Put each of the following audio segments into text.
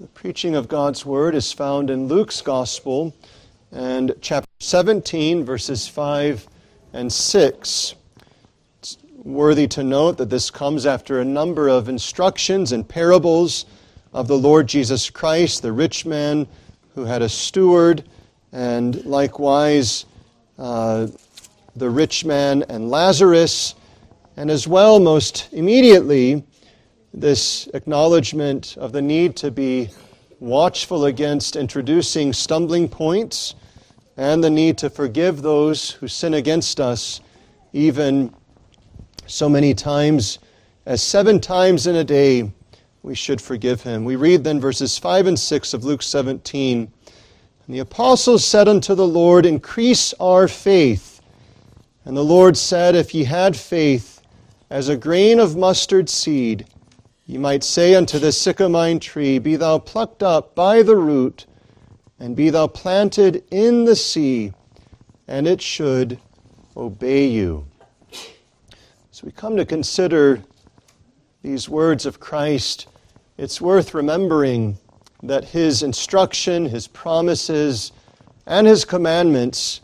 The preaching of God's Word is found in Luke's Gospel and chapter 17, verses 5 and 6. It's worthy to note that this comes after a number of instructions and parables of the Lord Jesus Christ, the rich man who had a steward, and likewise uh, the rich man and Lazarus, and as well, most immediately, this acknowledgement of the need to be watchful against introducing stumbling points and the need to forgive those who sin against us, even so many times as seven times in a day we should forgive him. We read then verses 5 and 6 of Luke 17. And the apostles said unto the Lord, Increase our faith. And the Lord said, If ye had faith as a grain of mustard seed, Ye might say unto the sycamine tree, Be thou plucked up by the root, and be thou planted in the sea, and it should obey you. So we come to consider these words of Christ. It's worth remembering that his instruction, his promises, and his commandments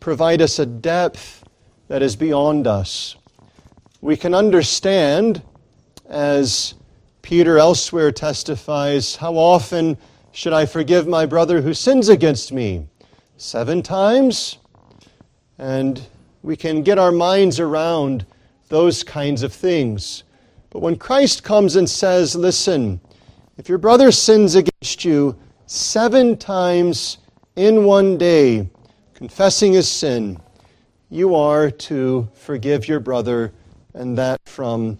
provide us a depth that is beyond us. We can understand as Peter elsewhere testifies, How often should I forgive my brother who sins against me? Seven times? And we can get our minds around those kinds of things. But when Christ comes and says, Listen, if your brother sins against you seven times in one day, confessing his sin, you are to forgive your brother, and that from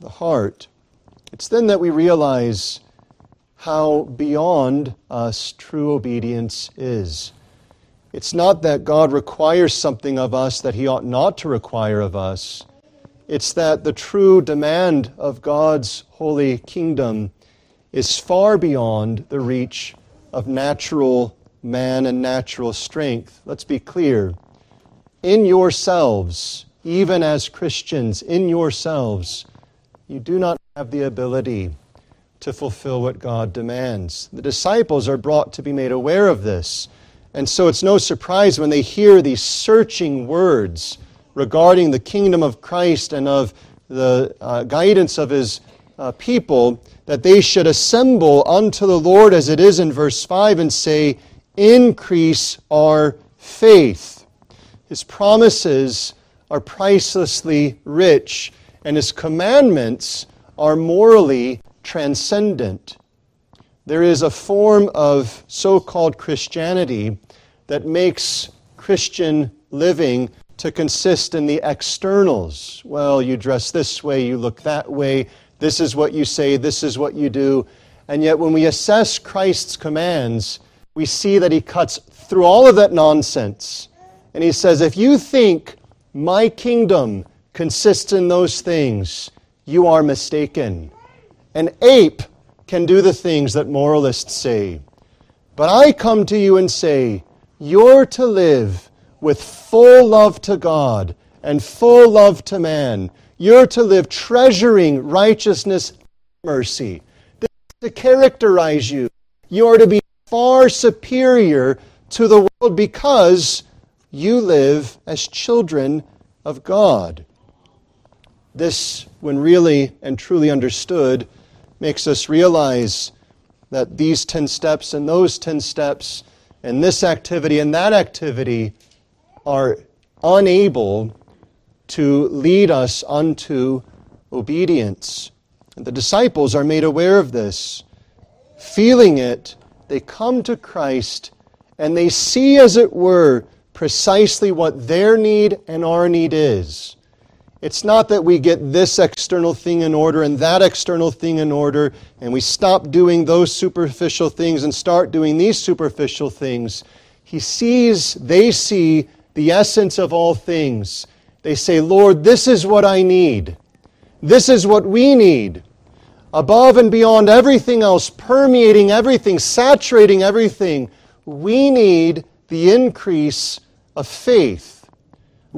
the heart. It's then that we realize how beyond us true obedience is. It's not that God requires something of us that He ought not to require of us. It's that the true demand of God's holy kingdom is far beyond the reach of natural man and natural strength. Let's be clear. In yourselves, even as Christians, in yourselves, you do not have the ability to fulfill what God demands. The disciples are brought to be made aware of this. And so it's no surprise when they hear these searching words regarding the kingdom of Christ and of the uh, guidance of his uh, people that they should assemble unto the Lord, as it is in verse 5, and say, Increase our faith. His promises are pricelessly rich and his commandments are morally transcendent. There is a form of so called Christianity that makes Christian living to consist in the externals. Well, you dress this way, you look that way, this is what you say, this is what you do. And yet, when we assess Christ's commands, we see that he cuts through all of that nonsense. And he says, if you think my kingdom consists in those things, you are mistaken. An ape can do the things that moralists say. But I come to you and say, you're to live with full love to God and full love to man. You're to live treasuring righteousness and mercy. This is to characterize you. You are to be far superior to the world because you live as children of God. This, when really and truly understood, makes us realize that these 10 steps and those 10 steps and this activity and that activity are unable to lead us unto obedience. And the disciples are made aware of this. Feeling it, they come to Christ and they see, as it were, precisely what their need and our need is. It's not that we get this external thing in order and that external thing in order, and we stop doing those superficial things and start doing these superficial things. He sees, they see the essence of all things. They say, Lord, this is what I need. This is what we need. Above and beyond everything else, permeating everything, saturating everything, we need the increase of faith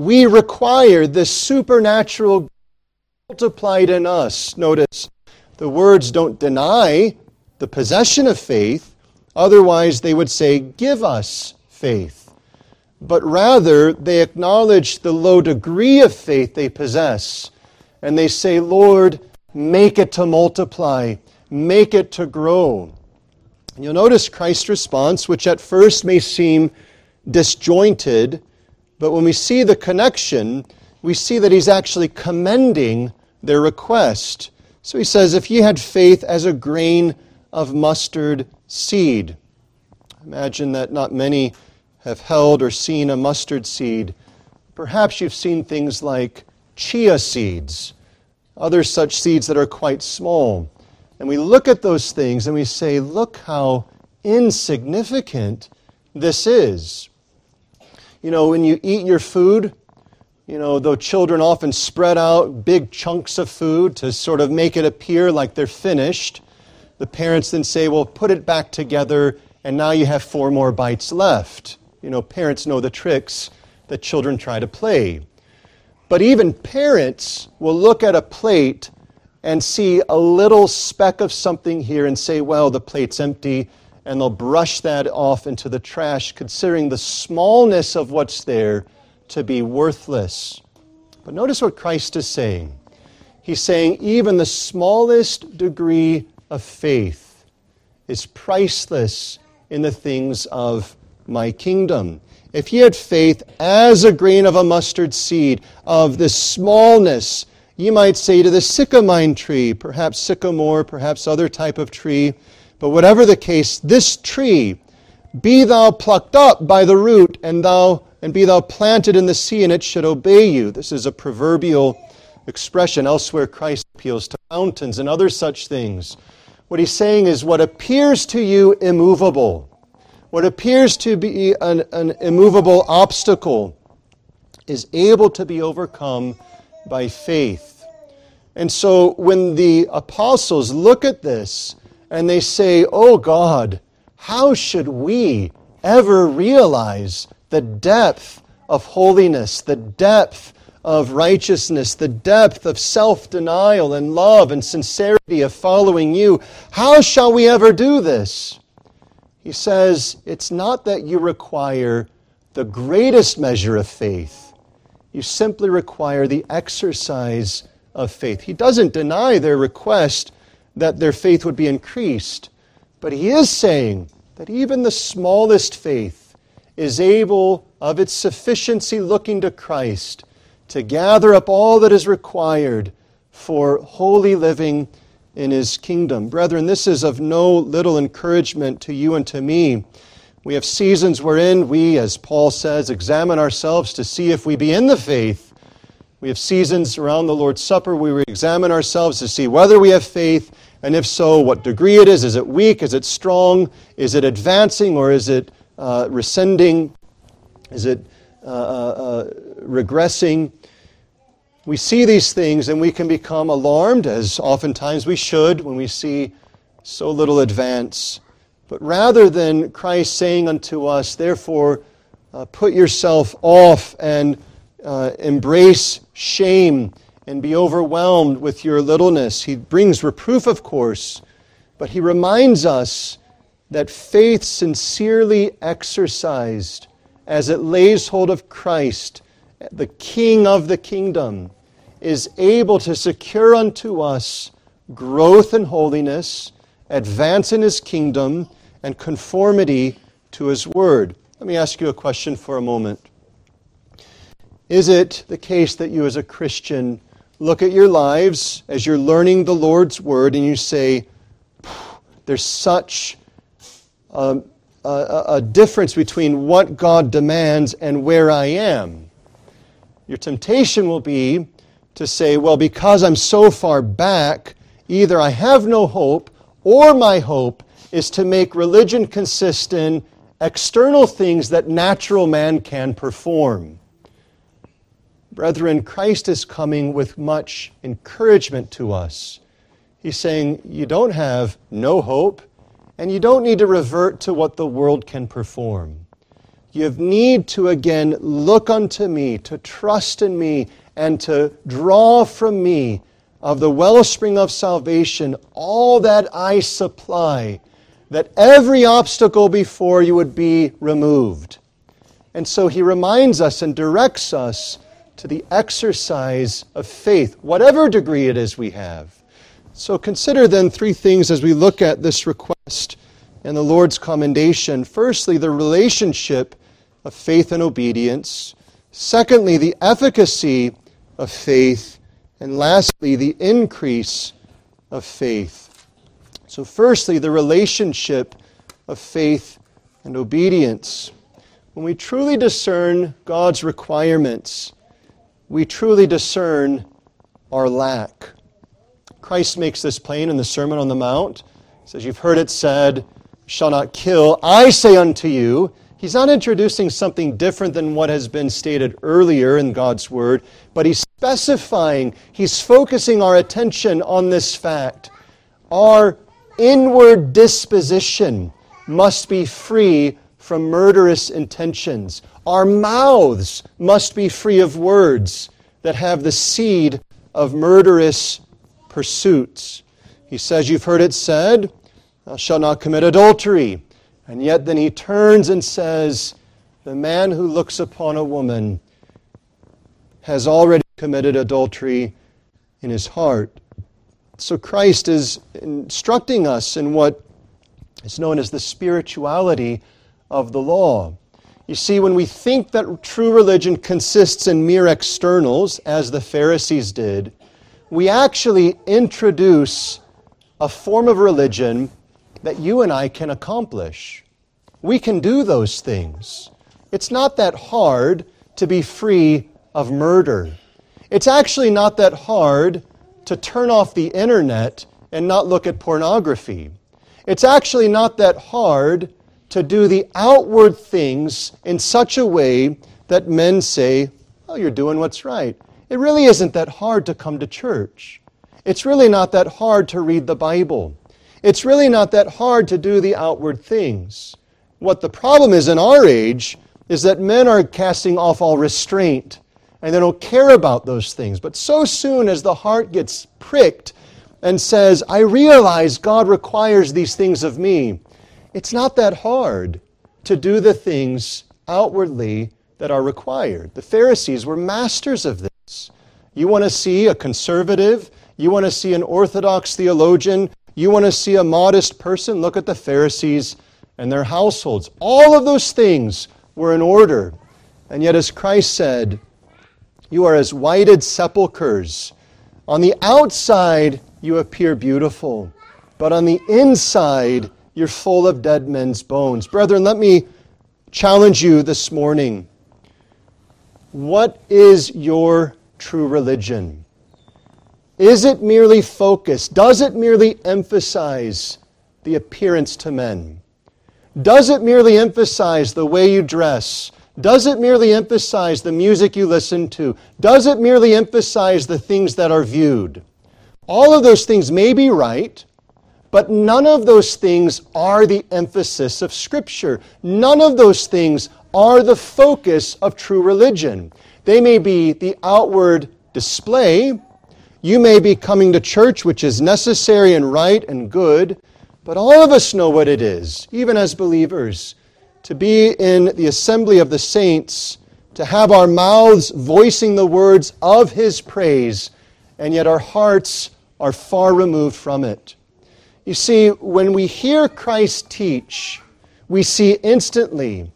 we require the supernatural multiplied in us. Notice the words don't deny the possession of faith. Otherwise, they would say, Give us faith. But rather, they acknowledge the low degree of faith they possess. And they say, Lord, make it to multiply, make it to grow. You'll notice Christ's response, which at first may seem disjointed, but when we see the connection, we see that he's actually commending their request. So he says, If ye had faith as a grain of mustard seed. Imagine that not many have held or seen a mustard seed. Perhaps you've seen things like chia seeds, other such seeds that are quite small. And we look at those things and we say, Look how insignificant this is. You know, when you eat your food, you know, though children often spread out big chunks of food to sort of make it appear like they're finished, the parents then say, well, put it back together, and now you have four more bites left. You know, parents know the tricks that children try to play. But even parents will look at a plate and see a little speck of something here and say, well, the plate's empty and they'll brush that off into the trash, considering the smallness of what's there to be worthless. But notice what Christ is saying. He's saying, even the smallest degree of faith is priceless in the things of my kingdom. If ye had faith as a grain of a mustard seed, of this smallness, ye might say to the sycamine tree, perhaps sycamore, perhaps other type of tree, but whatever the case, this tree, be thou plucked up by the root, and thou and be thou planted in the sea, and it should obey you. This is a proverbial expression. Elsewhere, Christ appeals to mountains and other such things. What he's saying is what appears to you immovable, what appears to be an, an immovable obstacle, is able to be overcome by faith. And so when the apostles look at this, and they say, Oh God, how should we ever realize the depth of holiness, the depth of righteousness, the depth of self denial and love and sincerity of following you? How shall we ever do this? He says, It's not that you require the greatest measure of faith, you simply require the exercise of faith. He doesn't deny their request that their faith would be increased. But he is saying that even the smallest faith is able, of its sufficiency looking to Christ, to gather up all that is required for holy living in his kingdom. Brethren, this is of no little encouragement to you and to me. We have seasons wherein we, as Paul says, examine ourselves to see if we be in the faith. We have seasons around the Lord's Supper where we examine ourselves to see whether we have faith and if so, what degree it is. Is it weak? Is it strong? Is it advancing or is it uh, rescinding? Is it uh, uh, uh, regressing? We see these things and we can become alarmed, as oftentimes we should when we see so little advance. But rather than Christ saying unto us, therefore, uh, put yourself off and uh, embrace shame and be overwhelmed with your littleness. He brings reproof, of course, but he reminds us that faith sincerely exercised as it lays hold of Christ, the King of the kingdom, is able to secure unto us growth in holiness, advance in his kingdom, and conformity to his word. Let me ask you a question for a moment. Is it the case that you, as a Christian, look at your lives as you're learning the Lord's Word and you say, there's such um, a, a, a, difference between what God demands and where I am. Your temptation will be to say, well, because I'm so far back, either I have no hope or my hope is to make religion consist in external things that natural man can perform. Brethren, Christ is coming with much encouragement to us. He's saying, You don't have no hope, and you don't need to revert to what the world can perform. You need to again look unto me, to trust in me, and to draw from me of the wellspring of salvation all that I supply, that every obstacle before you would be removed. And so he reminds us and directs us to the exercise of faith, whatever degree it is we have. So consider then three things as we look at this request and the Lord's commendation. Firstly, the relationship of faith and obedience. Secondly, the efficacy of faith. And lastly, the increase of faith. So, firstly, the relationship of faith and obedience. When we truly discern God's requirements, we truly discern our lack. Christ makes this plain in the Sermon on the Mount. He says, You've heard it said, shall not kill. I say unto you, he's not introducing something different than what has been stated earlier in God's Word, but he's specifying, he's focusing our attention on this fact. Our inward disposition must be free from murderous intentions. Our mouths must be free of words that have the seed of murderous pursuits. He says, You've heard it said, Thou shalt not commit adultery. And yet then he turns and says, The man who looks upon a woman has already committed adultery in his heart. So Christ is instructing us in what is known as the spirituality of the law. You see, when we think that true religion consists in mere externals, as the Pharisees did, we actually introduce a form of religion that you and I can accomplish. We can do those things. It's not that hard to be free of murder. It's actually not that hard to turn off the internet and not look at pornography. It's actually not that hard to do the outward things in such a way that men say, Oh, you're doing what's right. It really isn't that hard to come to church. It's really not that hard to read the Bible. It's really not that hard to do the outward things. What the problem is in our age is that men are casting off all restraint and they don't care about those things. But so soon as the heart gets pricked and says, I realize God requires these things of me, it's not that hard to do the things outwardly that are required. The Pharisees were masters of this. You want to see a conservative, you want to see an orthodox theologian you want to see a modest person? Look at the Pharisees and their households. All of those things were in order. And yet, as Christ said, you are as whited sepulchres. On the outside, you appear beautiful, but on the inside, you're full of dead men's bones. Brethren, let me challenge you this morning. What is your true religion? Is it merely focused? Does it merely emphasize the appearance to men? Does it merely emphasize the way you dress? Does it merely emphasize the music you listen to? Does it merely emphasize the things that are viewed? All of those things may be right, but none of those things are the emphasis of Scripture. None of those things are the focus of true religion. They may be the outward display, you may be coming to church, which is necessary and right and good, but all of us know what it is, even as believers, to be in the assembly of the saints, to have our mouths voicing the words of His praise, and yet our hearts are far removed from it. You see, when we hear Christ teach, we see instantly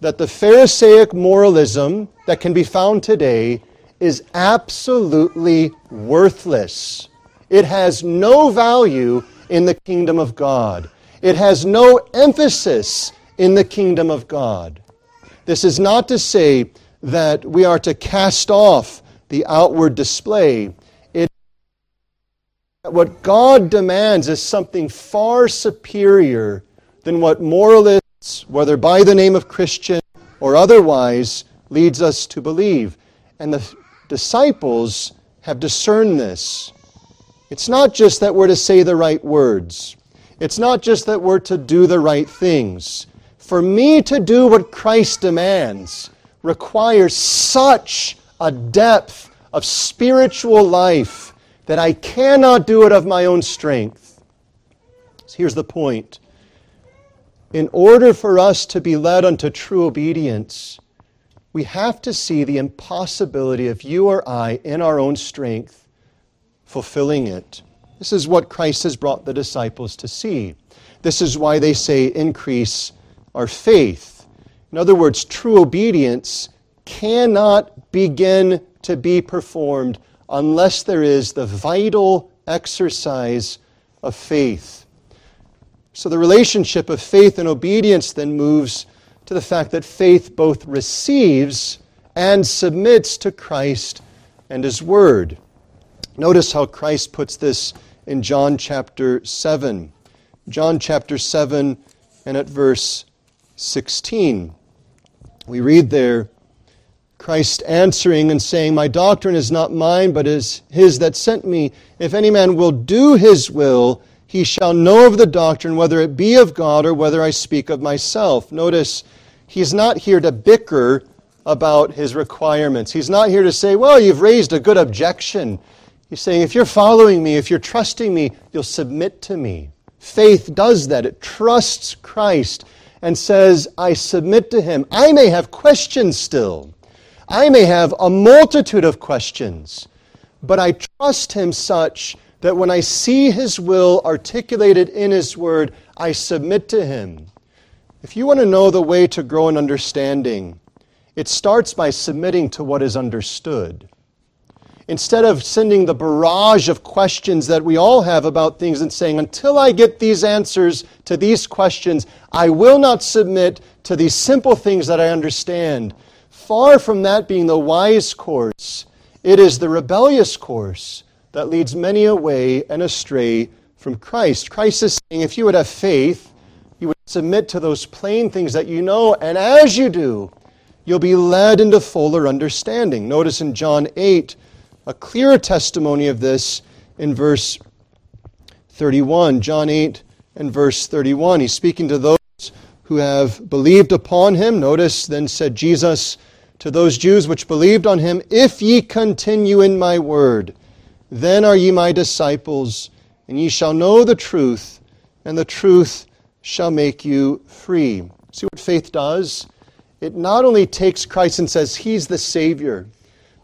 that the Pharisaic moralism that can be found today is absolutely worthless. It has no value in the kingdom of God. It has no emphasis in the kingdom of God. This is not to say that we are to cast off the outward display. What God demands is something far superior than what moralists, whether by the name of Christian or otherwise, leads us to believe. And the disciples have discerned this. It's not just that we're to say the right words, it's not just that we're to do the right things. For me to do what Christ demands requires such a depth of spiritual life that I cannot do it of my own strength. So here's the point. In order for us to be led unto true obedience, we have to see the impossibility of you or I, in our own strength, fulfilling it. This is what Christ has brought the disciples to see. This is why they say, increase our faith. In other words, true obedience cannot begin to be performed unless there is the vital exercise of faith. So the relationship of faith and obedience then moves to the fact that faith both receives and submits to Christ and His Word. Notice how Christ puts this in John chapter 7. John chapter 7 and at verse 16. We read there Christ answering and saying, My doctrine is not mine, but is his that sent me. If any man will do his will, he shall know of the doctrine, whether it be of God or whether I speak of myself. Notice, he's not here to bicker about his requirements. He's not here to say, Well, you've raised a good objection. He's saying, If you're following me, if you're trusting me, you'll submit to me. Faith does that. It trusts Christ and says, I submit to him. I may have questions still. I may have a multitude of questions, but I trust him such that when I see His will articulated in His Word, I submit to Him. If you want to know the way to grow in understanding, it starts by submitting to what is understood. Instead of sending the barrage of questions that we all have about things and saying, until I get these answers to these questions, I will not submit to these simple things that I understand. Far from that being the wise course, it is the rebellious course that leads many away and astray from Christ. Christ is saying if you would have faith, you would submit to those plain things that you know, and as you do, you'll be led into fuller understanding. Notice in John 8, a clear testimony of this in verse 31. John 8 and verse 31. He's speaking to those who have believed upon him. Notice, then said Jesus to those Jews which believed on him, If ye continue in my word, then are ye my disciples, and ye shall know the truth, and the truth shall make you free. See what faith does? It not only takes Christ and says, He's the Savior,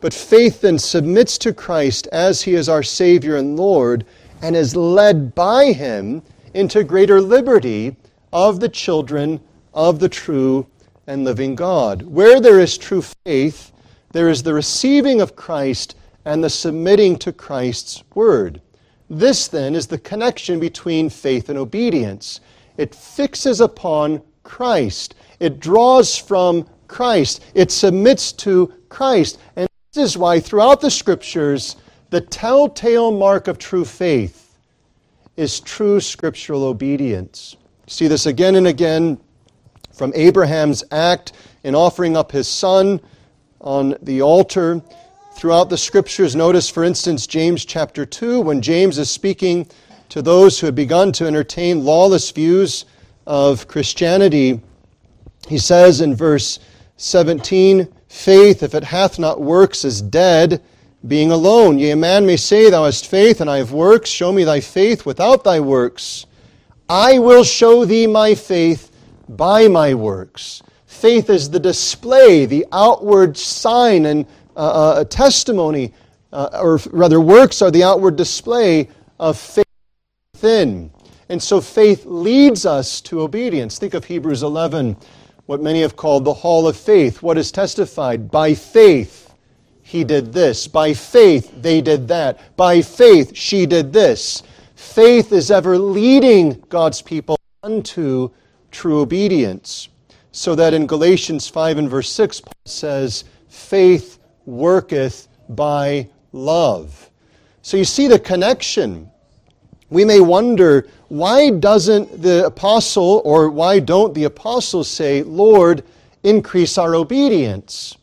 but faith then submits to Christ as He is our Savior and Lord, and is led by Him into greater liberty of the children of the true and living God. Where there is true faith, there is the receiving of Christ and the submitting to Christ's word. This then is the connection between faith and obedience. It fixes upon Christ, it draws from Christ, it submits to Christ. And this is why throughout the scriptures, the telltale mark of true faith is true scriptural obedience. See this again and again from Abraham's act in offering up his son on the altar throughout the scriptures. Notice, for instance, James chapter 2, when James is speaking to those who had begun to entertain lawless views of Christianity. He says in verse 17, Faith, if it hath not works, is dead, being alone. Yea, a man may say, Thou hast faith, and I have works. Show me thy faith without thy works. I will show thee my faith by my works. Faith is the display, the outward sign and uh, a testimony, uh, or rather, works are the outward display of faith within. And so faith leads us to obedience. Think of Hebrews 11, what many have called the hall of faith. What is testified? By faith, he did this. By faith, they did that. By faith, she did this. Faith is ever leading God's people unto true obedience. So that in Galatians 5 and verse 6, Paul says, faith worketh by love. So you see the connection. We may wonder why doesn't the apostle or why don't the apostles say, Lord, increase our obedience?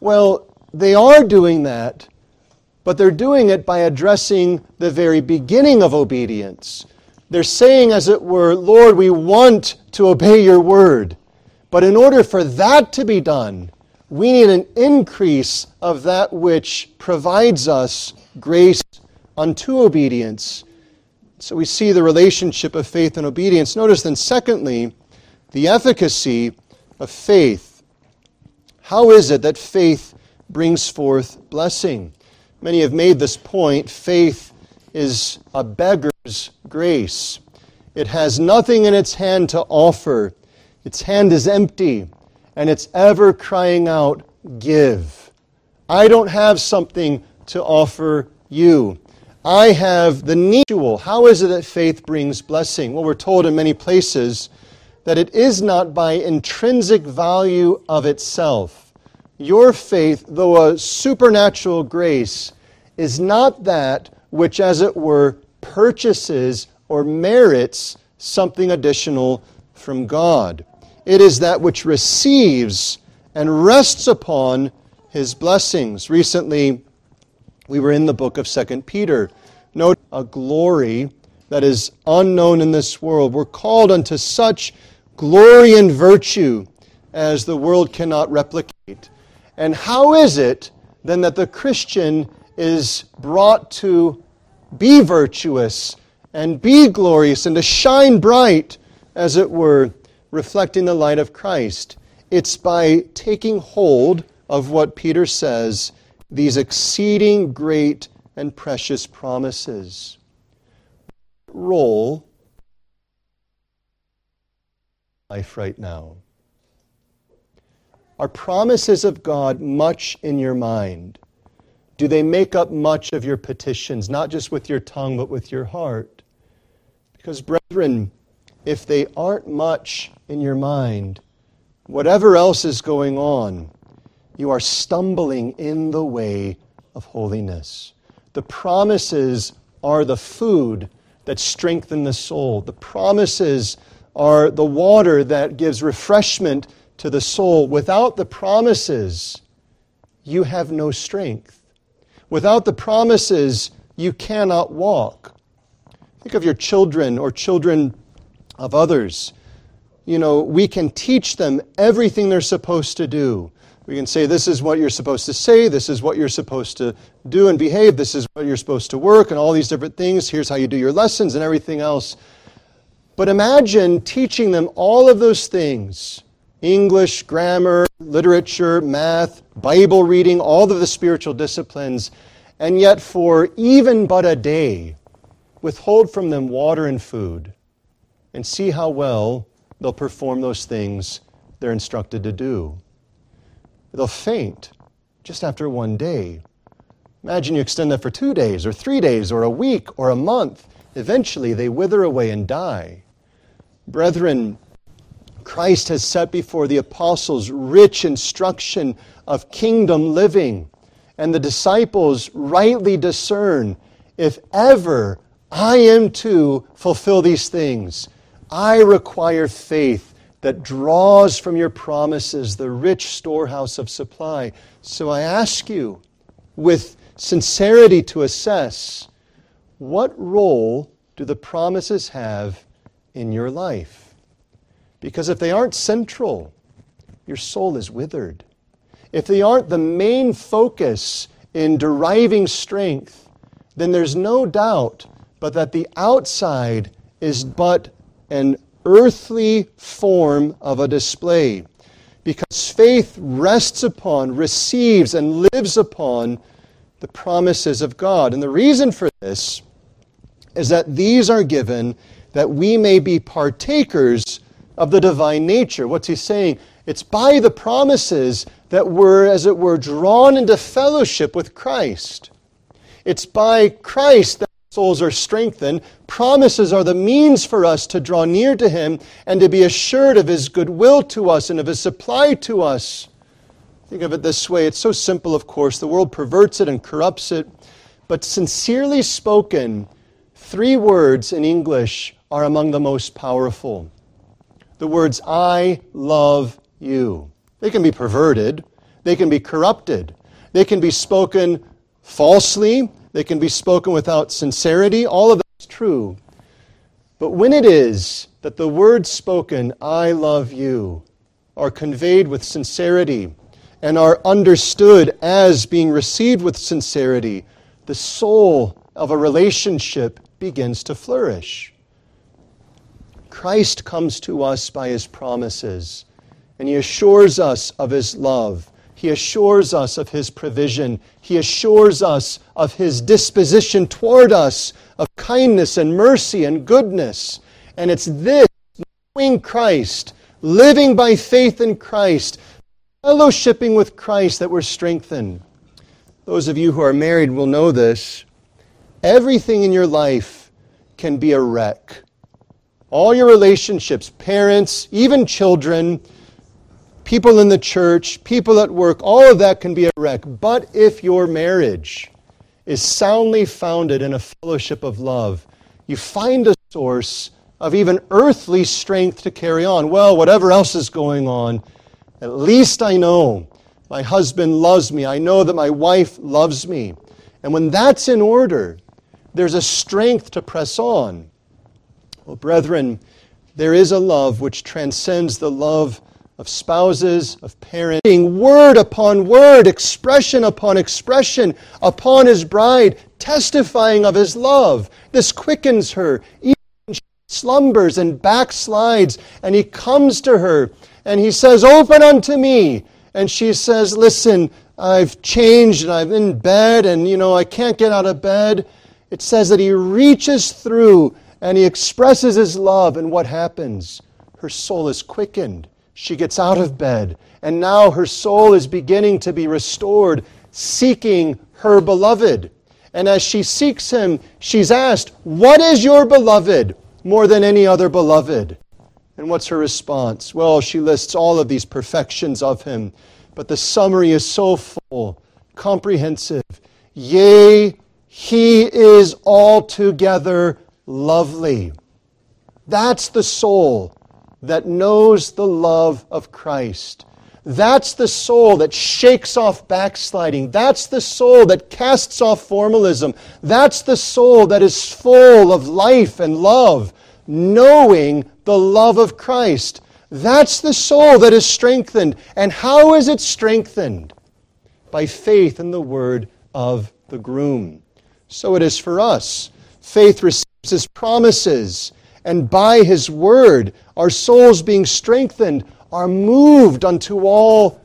Well, they are doing that, but they're doing it by addressing the very beginning of obedience. They're saying, as it were, Lord, we want to obey your word. But in order for that to be done, we need an increase of that which provides us grace unto obedience. So we see the relationship of faith and obedience. Notice then, secondly, the efficacy of faith. How is it that faith brings forth blessing? Many have made this point. Faith is a beggar's grace. It has nothing in its hand to offer. Its hand is empty, and it's ever crying out, Give. I don't have something to offer you. I have the need. How is it that faith brings blessing? Well, we're told in many places that it is not by intrinsic value of itself. Your faith, though a supernatural grace, is not that which, as it were, purchases or merits something additional from God. It is that which receives and rests upon his blessings. Recently, we were in the book of 2 Peter. Note a glory that is unknown in this world. We're called unto such glory and virtue as the world cannot replicate. And how is it then that the Christian is brought to be virtuous and be glorious and to shine bright, as it were, reflecting the light of Christ? It's by taking hold of what Peter says these exceeding great and precious promises. Role life right now. Are promises of God much in your mind? Do they make up much of your petitions, not just with your tongue, but with your heart? Because, brethren, if they aren't much in your mind, whatever else is going on, you are stumbling in the way of holiness. The promises are the food that strengthen the soul. The promises are the water that gives refreshment to the soul. Without the promises, you have no strength. Without the promises, you cannot walk. Think of your children or children of others. You know, we can teach them everything they're supposed to do. We can say, this is what you're supposed to say, this is what you're supposed to do and behave, this is what you're supposed to work, and all these different things. Here's how you do your lessons and everything else. But imagine teaching them all of those things English, grammar, literature, math, Bible reading, all of the spiritual disciplines, and yet for even but a day, withhold from them water and food, and see how well they'll perform those things they're instructed to do. They'll faint just after one day. Imagine you extend that for two days, or three days, or a week, or a month. Eventually, they wither away and die. Brethren, Christ has set before the apostles rich instruction of kingdom living, and the disciples rightly discern if ever I am to fulfill these things, I require faith that draws from your promises the rich storehouse of supply. So I ask you, with sincerity, to assess what role do the promises have in your life? Because if they aren't central, your soul is withered. If they aren't the main focus in deriving strength, then there's no doubt but that the outside is but an earthly form of a display. Because faith rests upon, receives, and lives upon the promises of God. And the reason for this is that these are given that we may be partakers of the divine nature. What's he saying? It's by the promises that we're, as it were, drawn into fellowship with Christ. It's by Christ that souls are strengthened. Promises are the means for us to draw near to Him and to be assured of His goodwill to us and of His supply to us. Think of it this way it's so simple, of course. The world perverts it and corrupts it. But sincerely spoken, three words in English are among the most powerful. The words, I love you. They can be perverted, they can be corrupted, they can be spoken falsely, they can be spoken without sincerity. All of that is true. But when it is that the words spoken, I love you, are conveyed with sincerity and are understood as being received with sincerity, the soul of a relationship begins to flourish. Christ comes to us by his promises, and he assures us of his love. He assures us of his provision. He assures us of his disposition toward us of kindness and mercy and goodness. And it's this, knowing Christ, living by faith in Christ, fellowshipping with Christ, that we're strengthened. Those of you who are married will know this. Everything in your life can be a wreck. All your relationships, parents, even children, people in the church, people at work, all of that can be a wreck. But if your marriage is soundly founded in a fellowship of love, you find a source of even earthly strength to carry on. Well, whatever else is going on, at least I know my husband loves me. I know that my wife loves me. And when that's in order, there's a strength to press on. Well, brethren, there is a love which transcends the love of spouses, of parents, word upon word, expression upon expression upon his bride, testifying of his love. This quickens her, even she slumbers and backslides, and he comes to her and he says, Open unto me. And she says, Listen, I've changed and I'm in bed and, you know, I can't get out of bed. It says that he reaches through and he expresses his love, and what happens? Her soul is quickened she gets out of bed, and now her soul is beginning to be restored, seeking her beloved. And as she seeks him, she's asked, What is your beloved more than any other beloved? And what's her response? Well, she lists all of these perfections of him, but the summary is so full, comprehensive. Yea, he is altogether lovely. That's the soul that knows the love of Christ. That's the soul that shakes off backsliding. That's the soul that casts off formalism. That's the soul that is full of life and love, knowing the love of Christ. That's the soul that is strengthened. And how is it strengthened? By faith in the word of the groom. So it is for us. Faith receives his promises and by his word, our souls being strengthened are moved unto all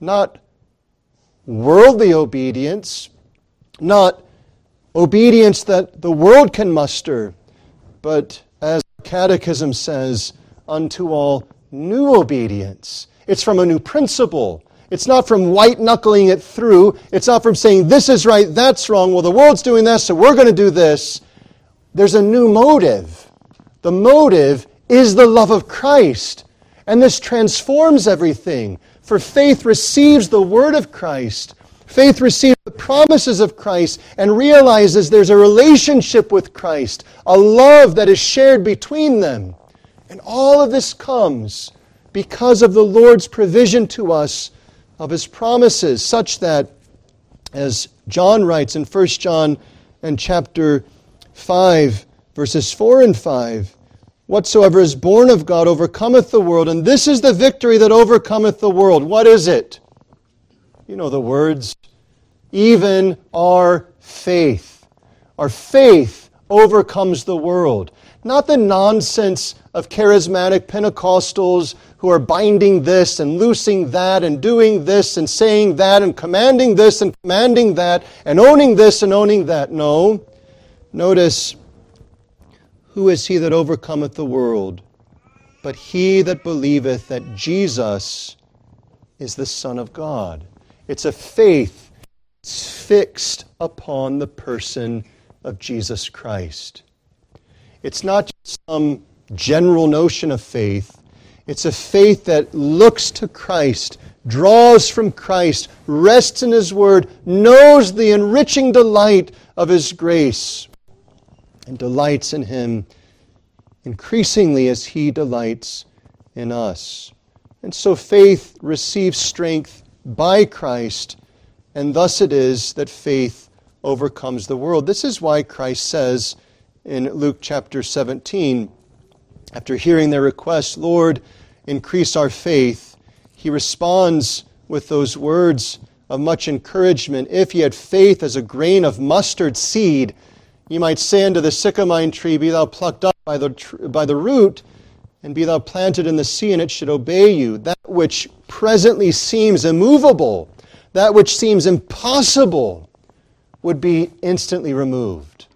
not worldly obedience, not obedience that the world can muster, but as Catechism says, unto all new obedience. It's from a new principle. It's not from white knuckling it through. It's not from saying this is right, that's wrong. Well, the world's doing this, so we're going to do this. There's a new motive. The motive is the love of Christ. And this transforms everything. For faith receives the word of Christ. Faith receives the promises of Christ and realizes there's a relationship with Christ, a love that is shared between them. And all of this comes because of the Lord's provision to us of his promises, such that, as John writes in 1 John and chapter 5, verses 4 and 5 Whatsoever is born of God overcometh the world, and this is the victory that overcometh the world. What is it? You know the words. Even our faith. Our faith overcomes the world. Not the nonsense of charismatic Pentecostals who are binding this and loosing that and doing this and saying that and commanding this and commanding that and owning this and owning that. No. Notice who is he that overcometh the world? But he that believeth that Jesus is the Son of God. It's a faith fixed upon the person of Jesus Christ. It's not just some general notion of faith, it's a faith that looks to Christ, draws from Christ, rests in His Word, knows the enriching delight of His grace and delights in Him increasingly as He delights in us. And so faith receives strength by Christ, and thus it is that faith overcomes the world. This is why Christ says in Luke chapter 17, after hearing their request, Lord, increase our faith, he responds with those words of much encouragement. If ye had faith as a grain of mustard seed, You might say unto the sycamine tree, Be thou plucked up by the, by the root, and be thou planted in the sea, and it should obey you. That which presently seems immovable, that which seems impossible, would be instantly removed.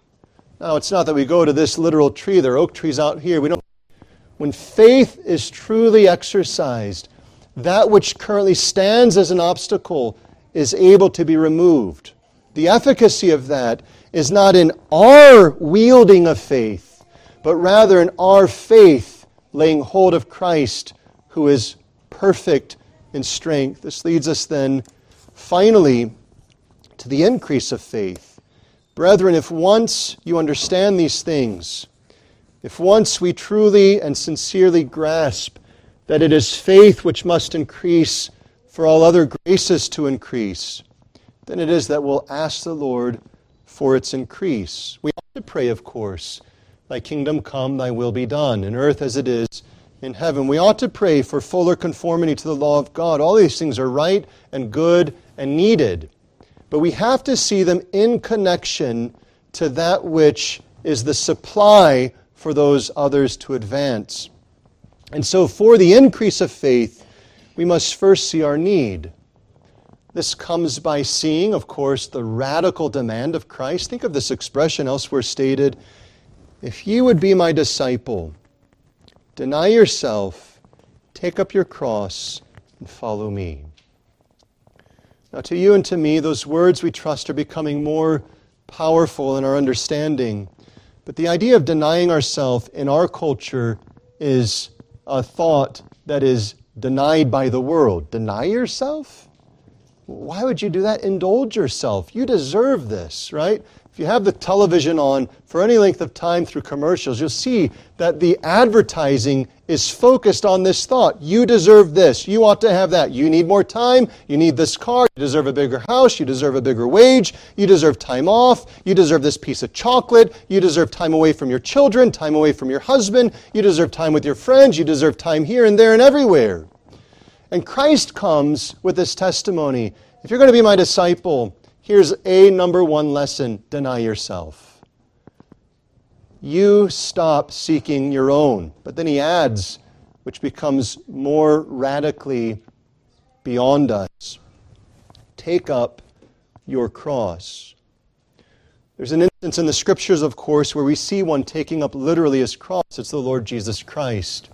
Now, it's not that we go to this literal tree, there are oak trees out here. We don't. When faith is truly exercised, that which currently stands as an obstacle is able to be removed. The efficacy of that is not in our wielding of faith, but rather in our faith laying hold of Christ, who is perfect in strength. This leads us then, finally, to the increase of faith. Brethren, if once you understand these things, if once we truly and sincerely grasp that it is faith which must increase for all other graces to increase, then it is that we'll ask the Lord for its increase. We ought to pray, of course, Thy kingdom come, Thy will be done, in earth as it is in heaven. We ought to pray for fuller conformity to the law of God. All these things are right and good and needed. But we have to see them in connection to that which is the supply for those others to advance. And so, for the increase of faith, we must first see our need. This comes by seeing, of course, the radical demand of Christ. Think of this expression elsewhere stated If you would be my disciple, deny yourself, take up your cross, and follow me. Now, to you and to me, those words we trust are becoming more powerful in our understanding. But the idea of denying ourselves in our culture is a thought that is denied by the world. Deny yourself? Why would you do that? Indulge yourself. You deserve this, right? If you have the television on for any length of time through commercials, you'll see that the advertising is focused on this thought. You deserve this. You ought to have that. You need more time. You need this car. You deserve a bigger house. You deserve a bigger wage. You deserve time off. You deserve this piece of chocolate. You deserve time away from your children, time away from your husband. You deserve time with your friends. You deserve time here and there and everywhere. And Christ comes with this testimony if you're going to be my disciple, here's a number one lesson deny yourself. You stop seeking your own. But then he adds, which becomes more radically beyond us take up your cross. There's an instance in the scriptures, of course, where we see one taking up literally his cross. It's the Lord Jesus Christ.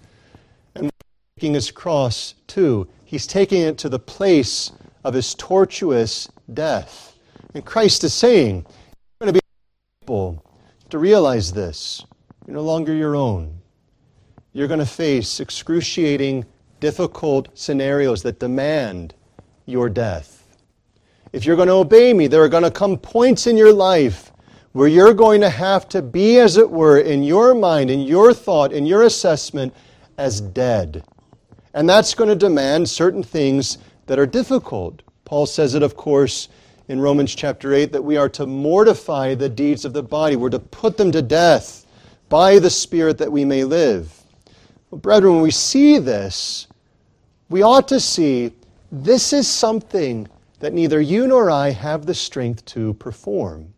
Taking his cross, too. He's taking it to the place of his tortuous death. And Christ is saying, You're going to be able to realize this. You're no longer your own. You're going to face excruciating, difficult scenarios that demand your death. If you're going to obey me, there are going to come points in your life where you're going to have to be, as it were, in your mind, in your thought, in your assessment, as dead. And that's going to demand certain things that are difficult. Paul says it, of course, in Romans chapter 8 that we are to mortify the deeds of the body. We're to put them to death by the Spirit that we may live. Well, brethren, when we see this, we ought to see this is something that neither you nor I have the strength to perform.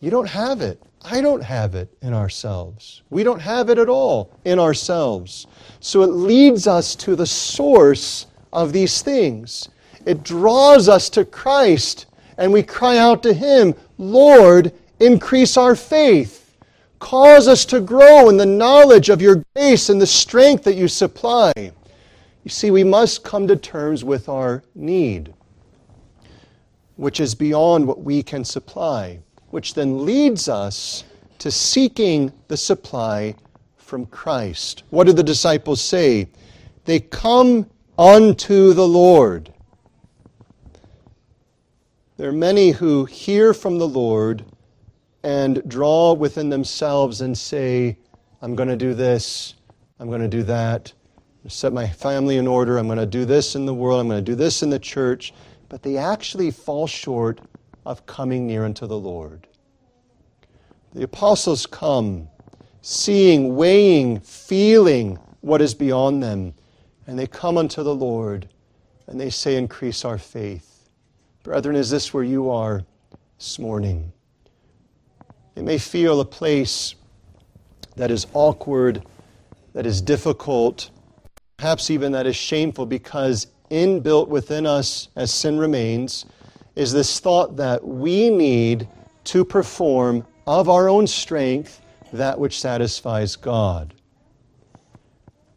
You don't have it. I don't have it in ourselves. We don't have it at all in ourselves. So it leads us to the source of these things. It draws us to Christ, and we cry out to Him, Lord, increase our faith. Cause us to grow in the knowledge of your grace and the strength that you supply. You see, we must come to terms with our need, which is beyond what we can supply, which then leads us to seeking the supply from Christ. What do the disciples say? They come unto the Lord. There are many who hear from the Lord and draw within themselves and say, I'm going to do this, I'm going to do that, set my family in order, I'm going to do this in the world, I'm going to do this in the church, but they actually fall short of coming near unto the Lord. The apostles come, seeing, weighing, feeling what is beyond them and they come unto the Lord and they say, Increase our faith. Brethren, is this where you are this morning? It may feel a place that is awkward, that is difficult, perhaps even that is shameful, because inbuilt within us as sin remains is this thought that we need to perform of our own strength that which satisfies God.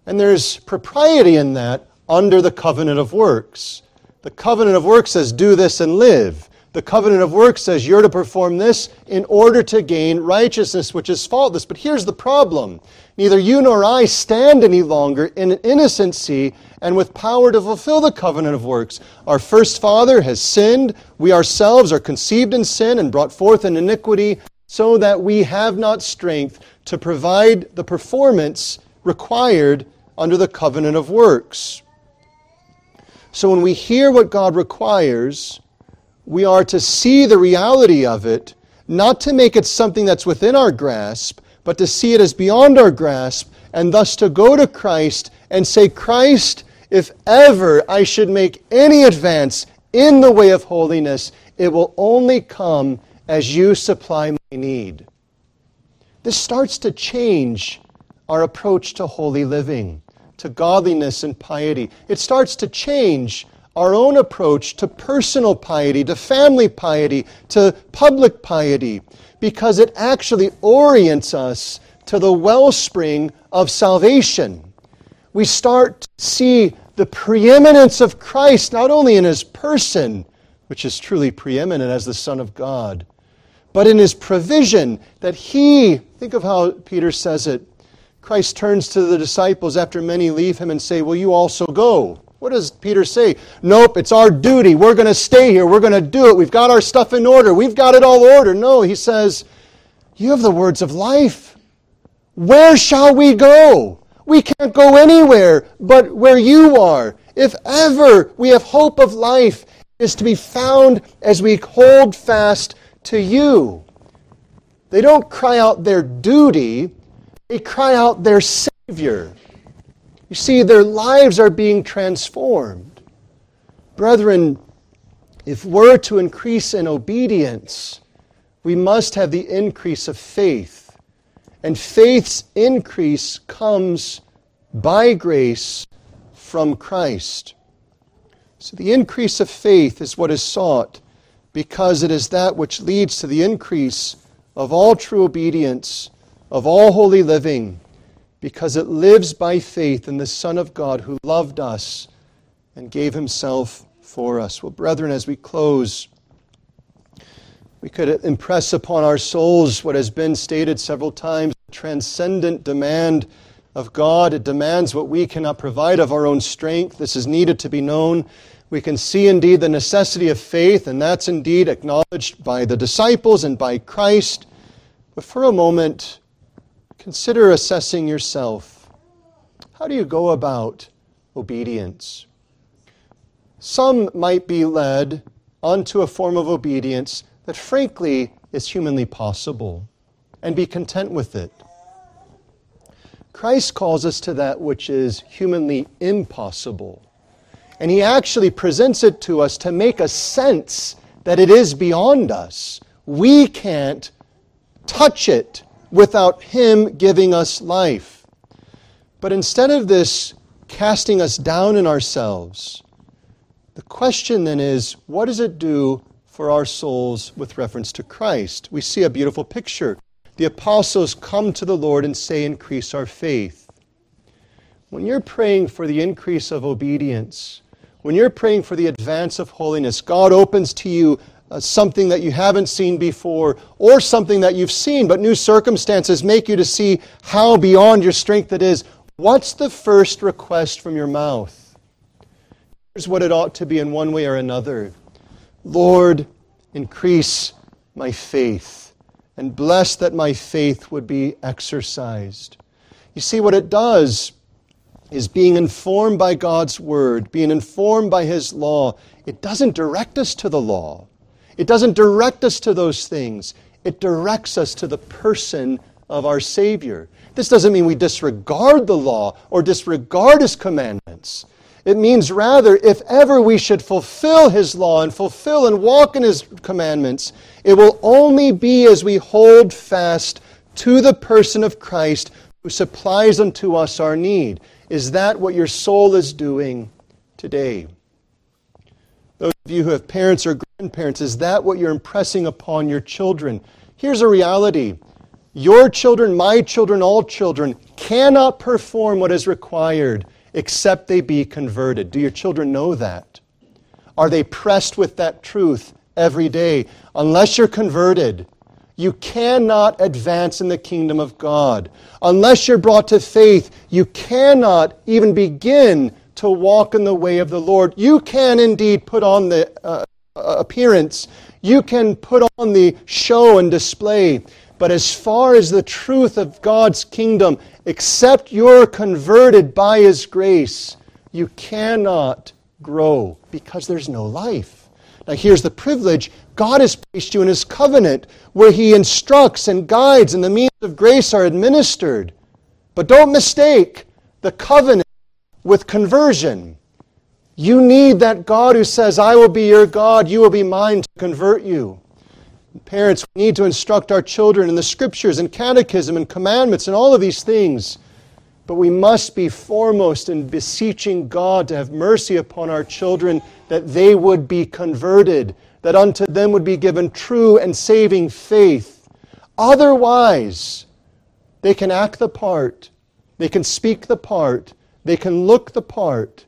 And there's propriety in that under the covenant of works. The covenant of works says, do this and live. The covenant of works says you're to perform this in order to gain righteousness, which is faultless. But here's the problem neither you nor I stand any longer in innocency and with power to fulfill the covenant of works. Our first father has sinned. We ourselves are conceived in sin and brought forth in iniquity, so that we have not strength to provide the performance required under the covenant of works. So when we hear what God requires, we are to see the reality of it, not to make it something that's within our grasp, but to see it as beyond our grasp, and thus to go to Christ and say, Christ, if ever I should make any advance in the way of holiness, it will only come as you supply my need. This starts to change our approach to holy living, to godliness and piety. It starts to change our own approach to personal piety, to family piety, to public piety, because it actually orients us to the wellspring of salvation. We start to see the preeminence of Christ not only in his person, which is truly preeminent as the Son of God, but in his provision that he, think of how Peter says it. Christ turns to the disciples after many leave him and say, Will you also go? What does Peter say? Nope, it's our duty. We're going to stay here. We're going to do it. We've got our stuff in order. We've got it all ordered. No, he says, You have the words of life. Where shall we go? We can't go anywhere but where you are. If ever we have hope of life, is to be found as we hold fast to you. They don't cry out their duty, they cry out their Savior. You see, their lives are being transformed. Brethren, if we're to increase in obedience, we must have the increase of faith. And faith's increase comes by grace from Christ. So the increase of faith is what is sought because it is that which leads to the increase of all true obedience, of all holy living because it lives by faith in the Son of God who loved us and gave himself for us. Well, brethren, as we close, we could impress upon our souls what has been stated several times the transcendent demand of God. It demands what we cannot provide of our own strength. This is needed to be known. We can see indeed the necessity of faith, and that's indeed acknowledged by the disciples and by Christ. But for a moment, Consider assessing yourself. How do you go about obedience? Some might be led onto a form of obedience that, frankly, is humanly possible and be content with it. Christ calls us to that which is humanly impossible. And he actually presents it to us to make a sense that it is beyond us. We can't touch it without Him giving us life. But instead of this casting us down in ourselves, the question then is what does it do for our souls with reference to Christ? We see a beautiful picture. The apostles come to the Lord and say, Increase our faith. When you're praying for the increase of obedience, when you're praying for the advance of holiness, God opens to you uh, something that you haven't seen before, or something that you've seen, but new circumstances make you to see how beyond your strength it is. What's the first request from your mouth? Here's what it ought to be in one way or another Lord, increase my faith, and bless that my faith would be exercised. You see, what it does is being informed by God's word, being informed by His law. It doesn't direct us to the law. It doesn't direct us to those things, it directs us to the person of our Savior. This doesn't mean we disregard the law or disregard His commandments. It means rather, if ever we should fulfill His law and fulfill and walk in His commandments, it will only be as we hold fast to the person of Christ who supplies unto us our need. Is that what your soul is doing today? Those of you who have parents or grandparents, is that what you're impressing upon your children? Here's a reality your children, my children, all children cannot perform what is required except they be converted. Do your children know that? Are they pressed with that truth every day? Unless you're converted, you cannot advance in the kingdom of God. Unless you're brought to faith, you cannot even begin to walk in the way of the Lord. You can indeed put on the uh, appearance, you can put on the show and display. But as far as the truth of God's kingdom, except you're converted by His grace, you cannot grow because there's no life. Now, here's the privilege God has placed you in His covenant where He instructs and guides and the means of grace are administered. But don't mistake the covenant with conversion. You need that God who says, I will be your God, you will be mine to convert you. Parents, we need to instruct our children in the scriptures and catechism and commandments and all of these things. But we must be foremost in beseeching God to have mercy upon our children that they would be converted, that unto them would be given true and saving faith. Otherwise, they can act the part, they can speak the part, they can look the part.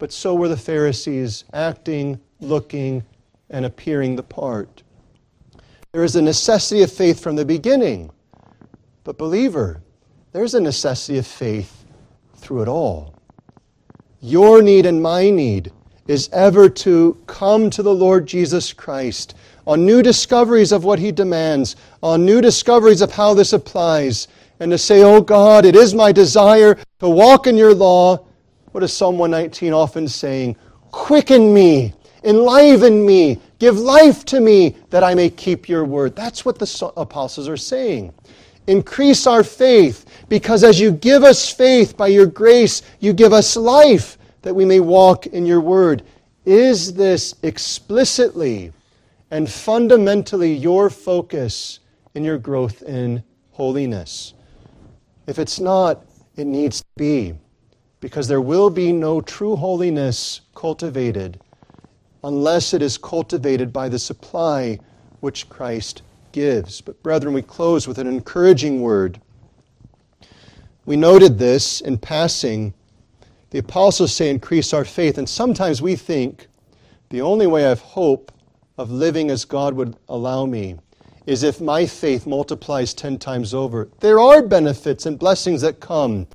But so were the Pharisees, acting, looking, and appearing the part. There is a necessity of faith from the beginning. But, believer, there's a necessity of faith through it all. Your need and my need is ever to come to the Lord Jesus Christ on new discoveries of what He demands, on new discoveries of how this applies, and to say, Oh God, it is my desire to walk in your law. What is Psalm 119 often saying? Quicken me Enliven me. Give life to me that I may keep your word. That's what the apostles are saying. Increase our faith because as you give us faith by your grace, you give us life that we may walk in your word. Is this explicitly and fundamentally your focus in your growth in holiness? If it's not, it needs to be because there will be no true holiness cultivated unless it is cultivated by the supply which Christ gives. But, brethren, we close with an encouraging word. We noted this in passing. The apostles say, increase our faith. And sometimes we think the only way I have hope of living as God would allow me is if my faith multiplies 10 times over. There are benefits and blessings that come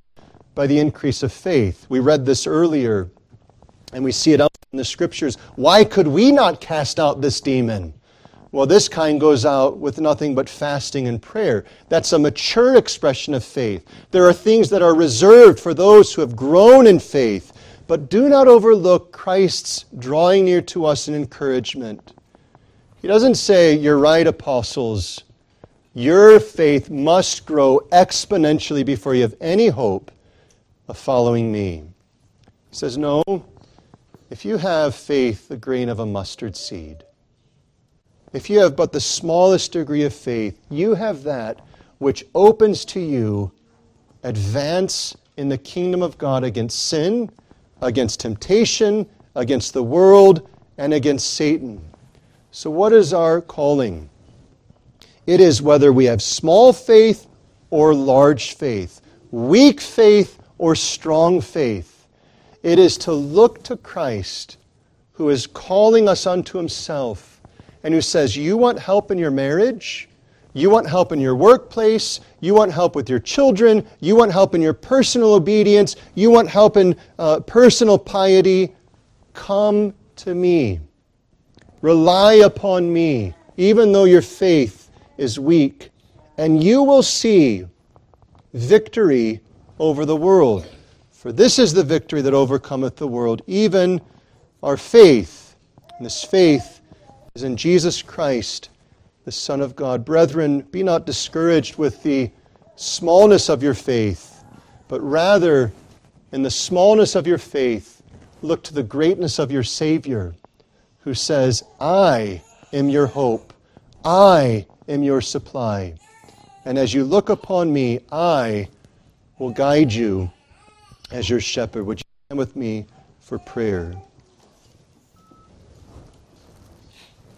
by the increase of faith. We read this earlier, and we see it out in the scriptures. Why could we not cast out this demon? Well, this kind goes out with nothing but fasting and prayer. That's a mature expression of faith. There are things that are reserved for those who have grown in faith. But do not overlook Christ's drawing near to us in encouragement. He doesn't say, You're right, apostles. Your faith must grow exponentially before you have any hope of following me. He says, No, if you have faith the grain of a mustard seed, if you have but the smallest degree of faith, you have that which opens to you advance in the kingdom of God against sin, against temptation, against the world, and against Satan. So, what is our calling? It is whether we have small faith or large faith, weak faith or strong faith. It is to look to Christ, who is calling us unto himself, and who says, You want help in your marriage? You want help in your workplace? You want help with your children? You want help in your personal obedience? You want help in uh, personal piety? Come to me. Rely upon me, even though your faith is weak, and you will see victory over the world. For this is the victory that overcometh the world, even our faith. And this faith is in Jesus Christ, the Son of God. Brethren, be not discouraged with the smallness of your faith, but rather in the smallness of your faith, look to the greatness of your Savior, who says, I am your hope, I am your supply. And as you look upon me, I will guide you as your shepherd. Would you stand with me for prayer?